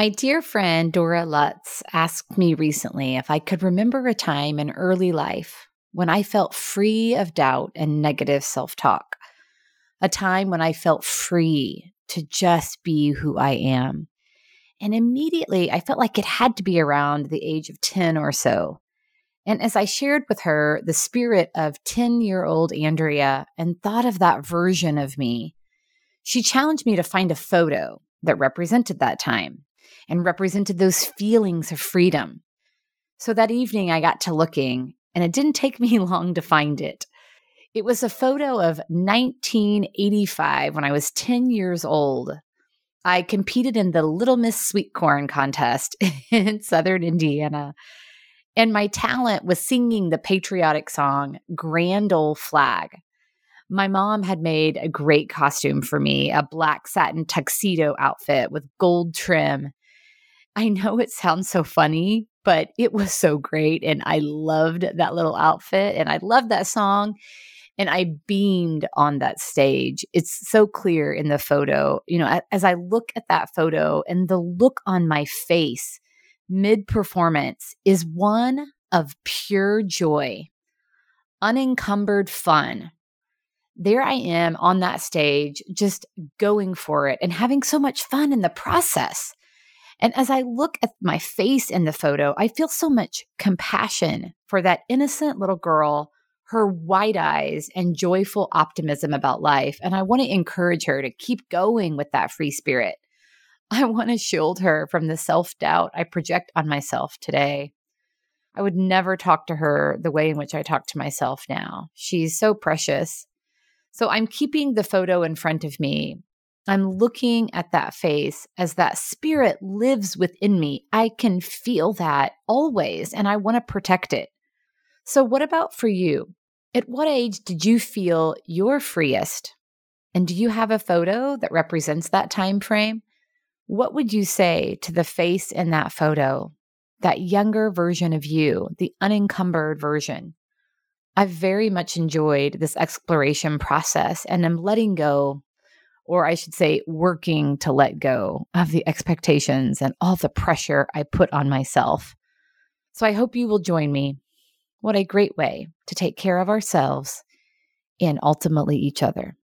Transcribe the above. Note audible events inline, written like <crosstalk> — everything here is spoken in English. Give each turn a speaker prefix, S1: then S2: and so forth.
S1: My dear friend Dora Lutz asked me recently if I could remember a time in early life when I felt free of doubt and negative self talk, a time when I felt free to just be who I am. And immediately I felt like it had to be around the age of 10 or so. And as I shared with her the spirit of 10 year old Andrea and thought of that version of me, she challenged me to find a photo that represented that time and represented those feelings of freedom. So that evening, I got to looking, and it didn't take <laughs> me long to find it. It was a photo of 1985 when I was 10 years old. I competed in the Little Miss Sweet Corn contest <laughs> in Southern Indiana. And my talent was singing the patriotic song, Grand Old Flag. My mom had made a great costume for me, a black satin tuxedo outfit with gold trim. I know it sounds so funny, but it was so great. And I loved that little outfit and I loved that song. And I beamed on that stage. It's so clear in the photo. You know, as I look at that photo and the look on my face mid performance is one of pure joy, unencumbered fun. There I am on that stage, just going for it and having so much fun in the process. And as I look at my face in the photo, I feel so much compassion for that innocent little girl, her wide eyes and joyful optimism about life. And I want to encourage her to keep going with that free spirit. I want to shield her from the self doubt I project on myself today. I would never talk to her the way in which I talk to myself now. She's so precious. So I'm keeping the photo in front of me I'm looking at that face as that spirit lives within me. I can feel that always, and I want to protect it. So, what about for you? At what age did you feel your freest? And do you have a photo that represents that time frame? What would you say to the face in that photo, that younger version of you, the unencumbered version? I've very much enjoyed this exploration process and I'm letting go or I should say, working to let go of the expectations and all the pressure I put on myself. So I hope you will join me. What a great way to take care of ourselves and ultimately each other.